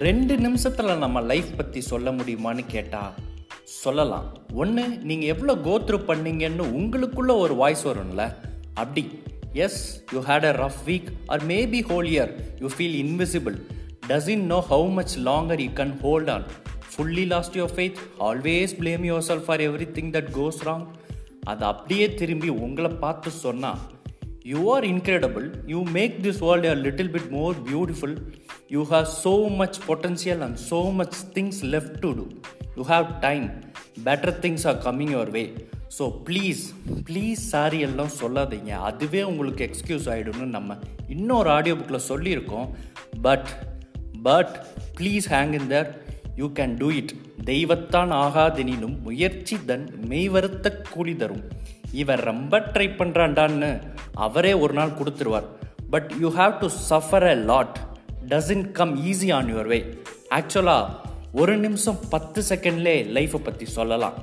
ரெண்டு நிமிஷத்தில் நம்ம லைஃப் பற்றி சொல்ல முடியுமான்னு கேட்டால் சொல்லலாம். ஒன்று நீங்கள் எவ்வளோ கோத்ரூ பண்ணீங்கன்னு உங்களுக்குள்ள ஒரு வாய்ஸ் வரும்ல? அப்படி. Yes you had a rough week or maybe whole year you feel invisible does in know how much longer you can hold on fully lost your faith always blame yourself for everything that goes wrong அது அப்படியே திரும்பி உங்களை பார்த்து சொன்னால் you are incredible you make this world a little bit more beautiful you have so much potential and so much things left to do you have time better things are coming your way so please please sorry எல்லாம் சொல்லாதீங்க. அதுவே உங்களுக்கு excuse ஆகிடும்னு நம்ம இன்னொரு audio புக்கில் சொல்லியிருக்கோம். But but please hang in there you can do it தெய்வத்தான் ஆகாதெனினும் முயற்சி தன் மெய்வருத்த கூலி தரும். இவன் ரொம்ப ட்ரை பண்ணுறான்டான்னு அவரே ஒரு நாள் கொடுத்துருவார். But you have to suffer a lot doesn't come easy on your way ஆக்சுவலாக ஒரு நிமிஷம் பத்து செகண்ட்லே லைஃப்பை பற்றி சொல்லலாம்.